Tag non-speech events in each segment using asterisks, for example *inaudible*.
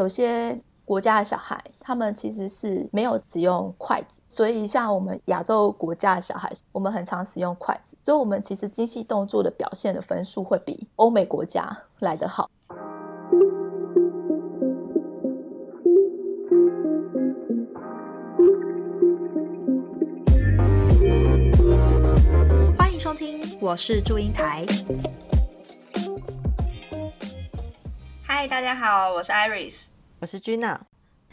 有些国家的小孩，他们其实是没有使用筷子，所以像我们亚洲国家的小孩，我们很常使用筷子，所以我们其实精细动作的表现的分数会比欧美国家来得好。欢迎收听，我是祝英台。嗨，大家好，我是 Iris。我是 Gina。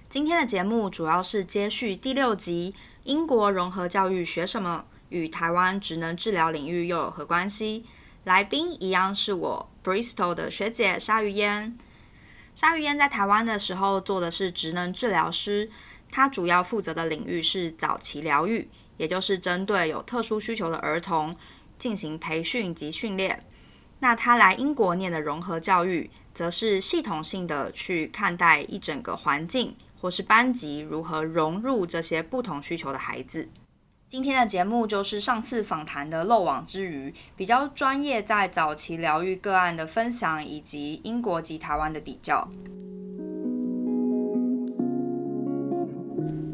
今天的节目主要是接续第六集《英国融合教育学什么？与台湾职能治疗领域又有何关系？》来宾一样是我 Bristol 的学姐鲨鱼烟。鲨鱼烟在台湾的时候做的是职能治疗师，她主要负责的领域是早期疗愈，也就是针对有特殊需求的儿童进行培训及训练。那她来英国念的融合教育。则是系统性的去看待一整个环境或是班级如何融入这些不同需求的孩子。今天的节目就是上次访谈的漏网之鱼，比较专业在早期疗愈个案的分享，以及英国及台湾的比较。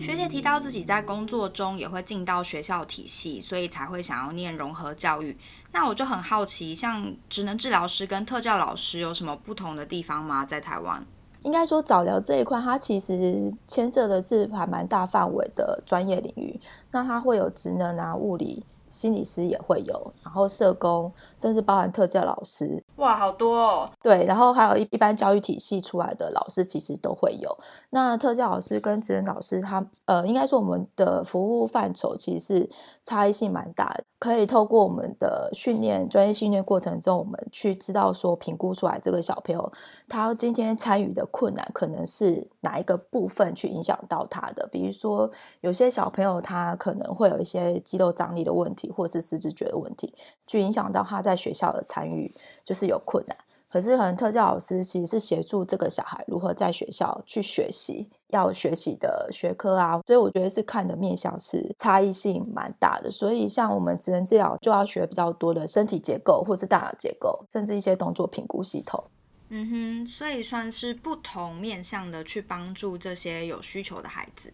学姐提到自己在工作中也会进到学校体系，所以才会想要念融合教育。那我就很好奇，像职能治疗师跟特教老师有什么不同的地方吗？在台湾，应该说早疗这一块，它其实牵涉的是还蛮大范围的专业领域。那它会有职能啊、物理。心理师也会有，然后社工，甚至包含特教老师，哇，好多哦。对，然后还有一一般教育体系出来的老师，其实都会有。那特教老师跟职能老师，他呃，应该说我们的服务范畴其实是差异性蛮大的。可以透过我们的训练，专业训练过程中，我们去知道说评估出来这个小朋友他今天参与的困难，可能是哪一个部分去影响到他的。比如说，有些小朋友他可能会有一些肌肉张力的问题。或是失智觉的问题，去影响到他在学校的参与，就是有困难。可是可能特教老师其实是协助这个小孩如何在学校去学习要学习的学科啊，所以我觉得是看的面向是差异性蛮大的。所以像我们职能治疗就要学比较多的身体结构，或是大脑结构，甚至一些动作评估系统。嗯哼，所以算是不同面向的去帮助这些有需求的孩子。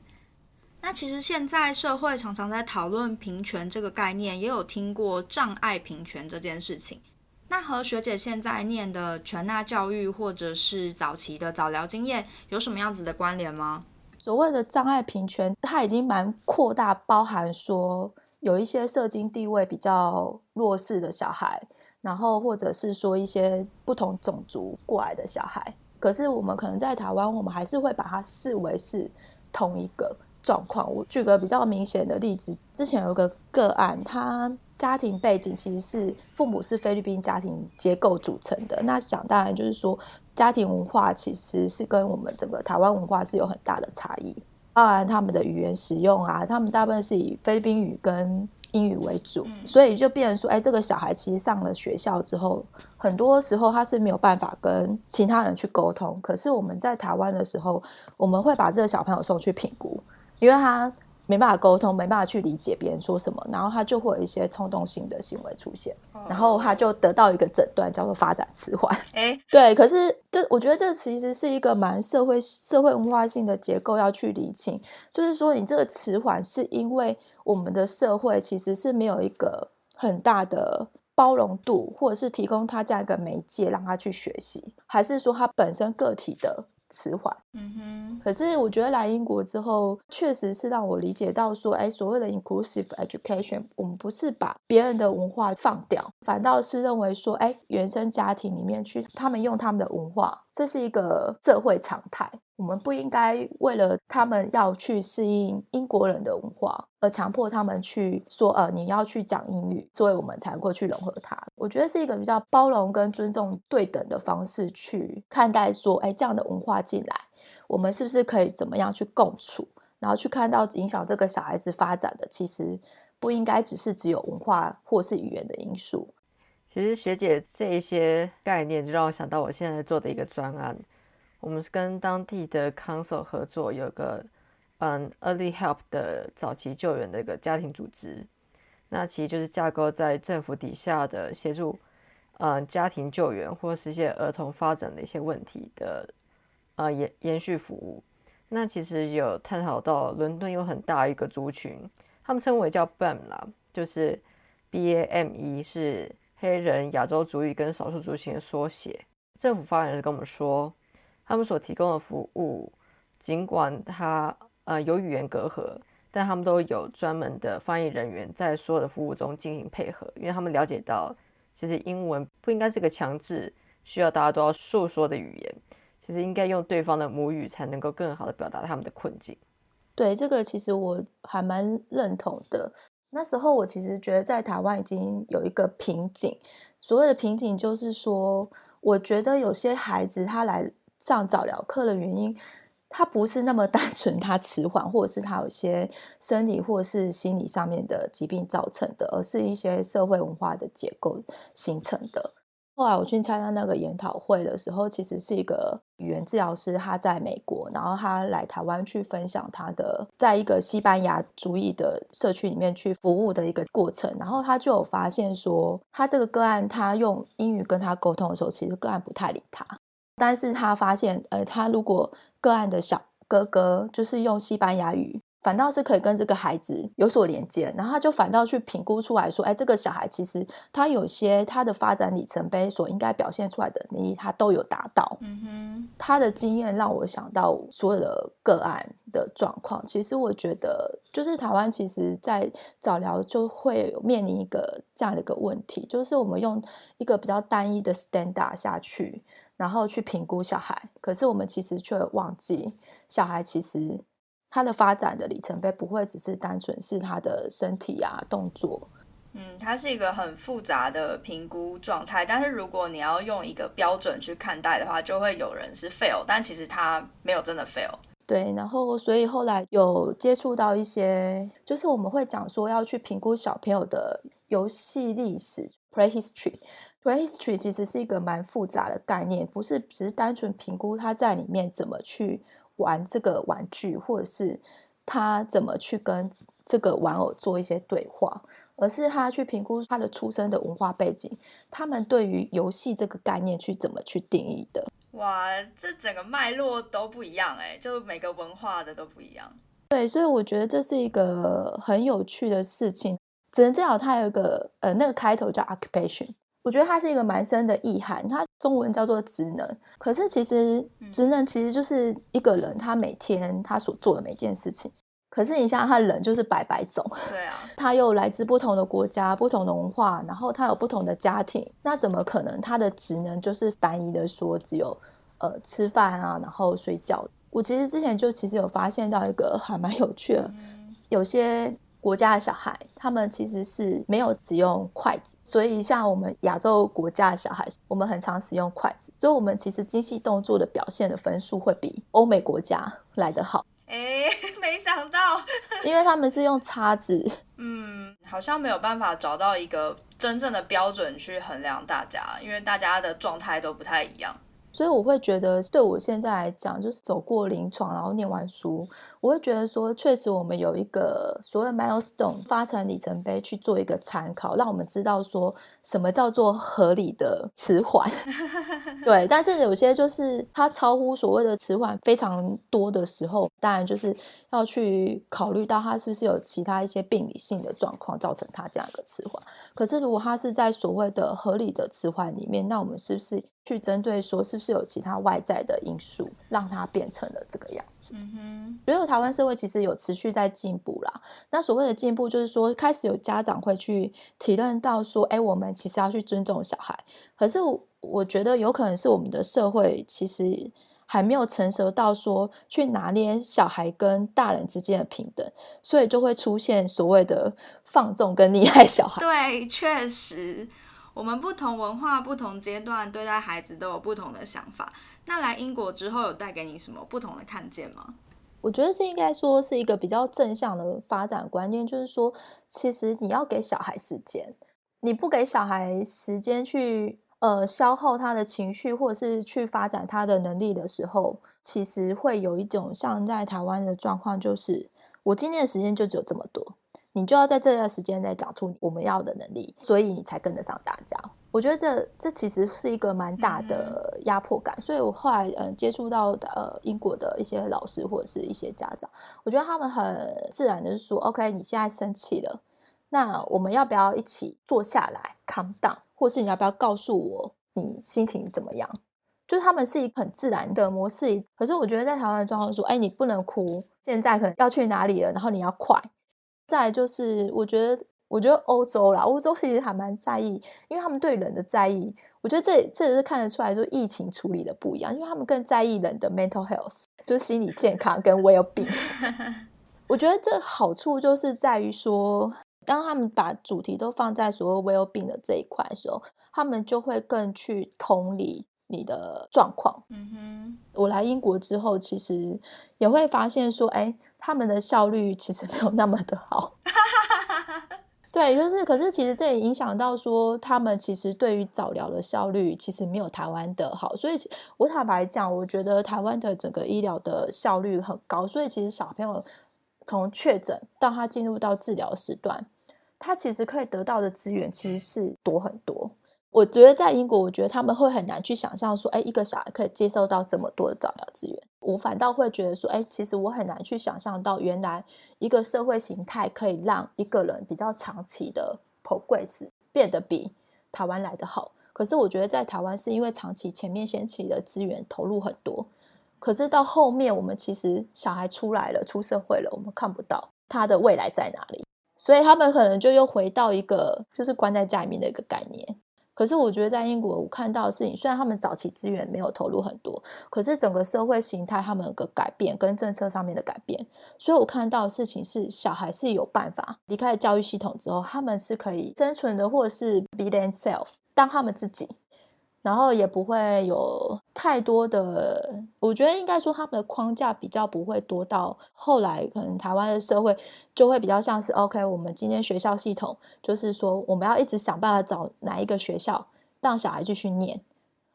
那其实现在社会常常在讨论平权这个概念，也有听过障碍平权这件事情。那和学姐现在念的全纳教育或者是早期的早疗经验有什么样子的关联吗？所谓的障碍平权，它已经蛮扩大，包含说有一些社经地位比较弱势的小孩，然后或者是说一些不同种族过来的小孩。可是我们可能在台湾，我们还是会把它视为是同一个。状况，我举个比较明显的例子，之前有个个案，他家庭背景其实是父母是菲律宾家庭结构组成的。那想当然就是说，家庭文化其实是跟我们整个台湾文化是有很大的差异。当然，他们的语言使用啊，他们大部分是以菲律宾语跟英语为主，所以就变成说，哎，这个小孩其实上了学校之后，很多时候他是没有办法跟其他人去沟通。可是我们在台湾的时候，我们会把这个小朋友送去评估。因为他没办法沟通，没办法去理解别人说什么，然后他就会有一些冲动性的行为出现，然后他就得到一个诊断，叫做发展迟缓。哎，*laughs* 对，可是这我觉得这其实是一个蛮社会社会文化性的结构要去理清，就是说你这个迟缓是因为我们的社会其实是没有一个很大的包容度，或者是提供他这样一个媒介让他去学习，还是说他本身个体的。迟缓，嗯哼。可是我觉得来英国之后，确实是让我理解到说，哎，所谓的 inclusive education，我们不是把别人的文化放掉，反倒是认为说，哎，原生家庭里面去，他们用他们的文化，这是一个社会常态。我们不应该为了他们要去适应英国人的文化，而强迫他们去说，呃，你要去讲英语，所以我们才会去融合它。我觉得是一个比较包容跟尊重对等的方式去看待，说，哎，这样的文化进来，我们是不是可以怎么样去共处？然后去看到影响这个小孩子发展的，其实不应该只是只有文化或是语言的因素。其实学姐这一些概念，就让我想到我现在做的一个专案。我们是跟当地的 council 合作，有个嗯 early help 的早期救援的一个家庭组织。那其实就是架构在政府底下的协助，嗯家庭救援或是一些儿童发展的一些问题的呃延延续服务。那其实有探讨到伦敦有很大一个族群，他们称为叫 BAM 啦，就是 B A M E 是黑人、亚洲族裔跟少数族群的缩写。政府发言人跟我们说，他们所提供的服务，尽管它呃有语言隔阂，但他们都有专门的翻译人员在所有的服务中进行配合，因为他们了解到，其实英文不应该是个强制需要大家都要诉说的语言。其实应该用对方的母语才能够更好的表达他们的困境。对这个，其实我还蛮认同的。那时候我其实觉得在台湾已经有一个瓶颈，所谓的瓶颈就是说，我觉得有些孩子他来上早疗课的原因，他不是那么单纯 *laughs* 他迟缓，或者是他有些生理或是心理上面的疾病造成的，而是一些社会文化的结构形成的。后来我去参加那个研讨会的时候，其实是一个语言治疗师，他在美国，然后他来台湾去分享他的在一个西班牙主义的社区里面去服务的一个过程，然后他就有发现说，他这个个案他用英语跟他沟通的时候，其实个案不太理他，但是他发现，呃，他如果个案的小哥哥就是用西班牙语。反倒是可以跟这个孩子有所连接，然后他就反倒去评估出来说，哎，这个小孩其实他有些他的发展里程碑所应该表现出来的能力，他都有达到。嗯哼，他的经验让我想到所有的个案的状况。其实我觉得，就是台湾其实在早疗就会面临一个这样的一个问题，就是我们用一个比较单一的 standard 下去，然后去评估小孩，可是我们其实却忘记小孩其实。他的发展的里程碑不会只是单纯是他的身体啊动作，嗯，它是一个很复杂的评估状态。但是如果你要用一个标准去看待的话，就会有人是 fail，但其实他没有真的 fail。对，然后所以后来有接触到一些，就是我们会讲说要去评估小朋友的游戏历史 （play history）。play history 其实是一个蛮复杂的概念，不是只是单纯评估他在里面怎么去。玩这个玩具，或者是他怎么去跟这个玩偶做一些对话，而是他去评估他的出生的文化背景，他们对于游戏这个概念去怎么去定义的。哇，这整个脉络都不一样哎，就每个文化的都不一样。对，所以我觉得这是一个很有趣的事情。只能这样，它有一个呃，那个开头叫 occupation。我觉得它是一个蛮深的意涵，它中文叫做职能。可是其实职能其实就是一个人他每天他所做的每件事情。可是你想想，他人就是百百种，对啊，*laughs* 他又来自不同的国家、不同的文化，然后他有不同的家庭，那怎么可能他的职能就是单一的说只有呃吃饭啊，然后睡觉？我其实之前就其实有发现到一个还蛮有趣的，有些。国家的小孩，他们其实是没有使用筷子，所以像我们亚洲国家的小孩，我们很常使用筷子，所以我们其实精细动作的表现的分数会比欧美国家来得好。哎，*laughs* 没想到，因为他们是用叉子。嗯，好像没有办法找到一个真正的标准去衡量大家，因为大家的状态都不太一样。所以我会觉得，对我现在来讲，就是走过临床，然后念完书，我会觉得说，确实我们有一个所谓 milestone 发成里程碑去做一个参考，让我们知道说什么叫做合理的迟缓。*laughs* 对，但是有些就是它超乎所谓的迟缓非常多的时候，当然就是要去考虑到它是不是有其他一些病理性的状况造成它这样一个迟缓。可是如果它是在所谓的合理的迟缓里面，那我们是不是？去针对说是不是有其他外在的因素让它变成了这个样子？嗯哼，觉得台湾社会其实有持续在进步啦。那所谓的进步，就是说开始有家长会去体认到说，哎，我们其实要去尊重小孩。可是我觉得有可能是我们的社会其实还没有成熟到说去拿捏小孩跟大人之间的平等，所以就会出现所谓的放纵跟溺爱小孩。对，确实。我们不同文化、不同阶段对待孩子都有不同的想法。那来英国之后，有带给你什么不同的看见吗？我觉得是应该说是一个比较正向的发展观念，就是说，其实你要给小孩时间，你不给小孩时间去呃消耗他的情绪，或者是去发展他的能力的时候，其实会有一种像在台湾的状况，就是我今天的时间就只有这么多。你就要在这段时间内长出我们要的能力，所以你才跟得上大家。我觉得这这其实是一个蛮大的压迫感，所以我后来嗯接触到呃英国的一些老师或者是一些家长，我觉得他们很自然的说，OK，你现在生气了，那我们要不要一起坐下来 calm down，或是你要不要告诉我你心情怎么样？就是他们是一个很自然的模式，可是我觉得在台湾的状况说，哎，你不能哭，现在可能要去哪里了，然后你要快。再就是我觉得，我觉得欧洲啦，欧洲其实还蛮在意，因为他们对人的在意，我觉得这这也是看得出来，说疫情处理的不一样，因为他们更在意人的 mental health，就是心理健康跟 well being。*laughs* 我觉得这好处就是在于说，当他们把主题都放在所谓 well being 的这一块的时候，他们就会更去同理。你的状况，嗯哼，我来英国之后，其实也会发现说，哎，他们的效率其实没有那么的好。*laughs* 对，就是，可是其实这也影响到说，他们其实对于早疗的效率其实没有台湾的好。所以，我坦白讲，我觉得台湾的整个医疗的效率很高。所以，其实小朋友从确诊到他进入到治疗时段，他其实可以得到的资源其实是多很多。我觉得在英国，我觉得他们会很难去想象说，哎，一个小孩可以接受到这么多的早疗资源。我反倒会觉得说，哎，其实我很难去想象到，原来一个社会形态可以让一个人比较长期的 progress 变得比台湾来的好。可是我觉得在台湾是因为长期前面先期的资源投入很多，可是到后面我们其实小孩出来了，出社会了，我们看不到他的未来在哪里，所以他们可能就又回到一个就是关在家里面的一个概念。可是我觉得在英国，我看到的事情，虽然他们早期资源没有投入很多，可是整个社会形态他们有个改变跟政策上面的改变，所以我看到的事情是，小孩是有办法离开教育系统之后，他们是可以生存的，或者是 be themselves，当他们自己。然后也不会有太多的，我觉得应该说他们的框架比较不会多到后来，可能台湾的社会就会比较像是 OK，我们今天学校系统就是说我们要一直想办法找哪一个学校让小孩继续念，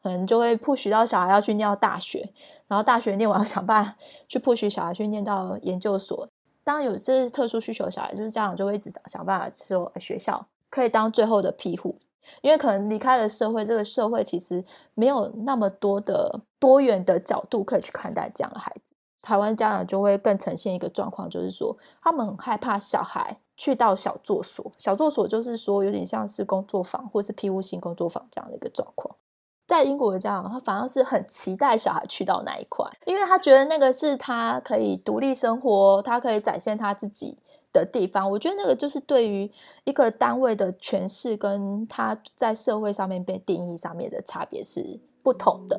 可能就会 push 到小孩要去念到大学，然后大学念完要想办法去 push 小孩去念到研究所。当有这特殊需求小孩，就是家长就会一直想办法说学校可以当最后的庇护。因为可能离开了社会，这个社会其实没有那么多的多元的角度可以去看待这样的孩子。台湾家长就会更呈现一个状况，就是说他们很害怕小孩去到小作所。小作所就是说有点像是工作坊或是庇护性工作坊这样的一个状况。在英国的家长，他反而是很期待小孩去到那一块，因为他觉得那个是他可以独立生活，他可以展现他自己。的地方，我觉得那个就是对于一个单位的诠释，跟他在社会上面被定义上面的差别是不同的。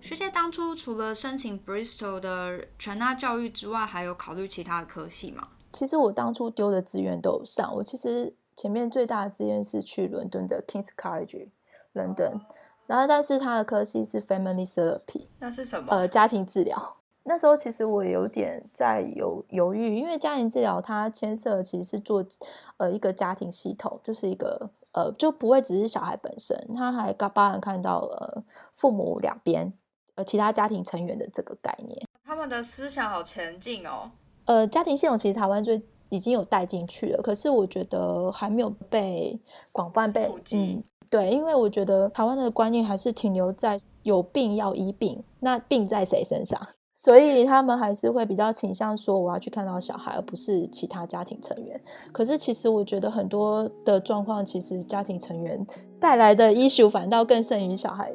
学姐当初除了申请 Bristol 的全纳教育之外，还有考虑其他的科系吗？其实我当初丢的资源都有上，我其实前面最大的资源是去伦敦的 Kings College London。然后，但是他的科系是 family therapy，那是什么？呃，家庭治疗。那时候其实我有点在犹犹豫，因为家庭治疗它牵涉其实是做呃一个家庭系统，就是一个呃就不会只是小孩本身，他还包含看到呃父母两边呃其他家庭成员的这个概念。他们的思想好前进哦。呃，家庭系统其实台湾最已经有带进去了，可是我觉得还没有被广泛被嗯。对，因为我觉得台湾的观念还是停留在有病要医病，那病在谁身上？*laughs* 所以他们还是会比较倾向说我要去看到小孩，而不是其他家庭成员。可是其实我觉得很多的状况，其实家庭成员带来的 issue 反倒更胜于小孩。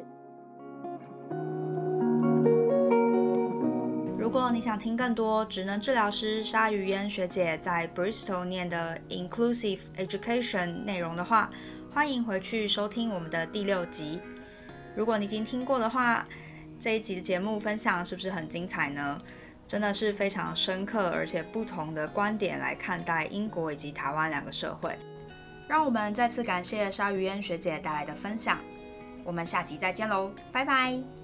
如果你想听更多职能治疗师鲨鱼烟学姐在 Bristol 念的 Inclusive Education 内容的话，欢迎回去收听我们的第六集。如果你已经听过的话，这一集的节目分享是不是很精彩呢？真的是非常深刻而且不同的观点来看待英国以及台湾两个社会。让我们再次感谢鲨鱼烟学姐带来的分享。我们下集再见喽，拜拜。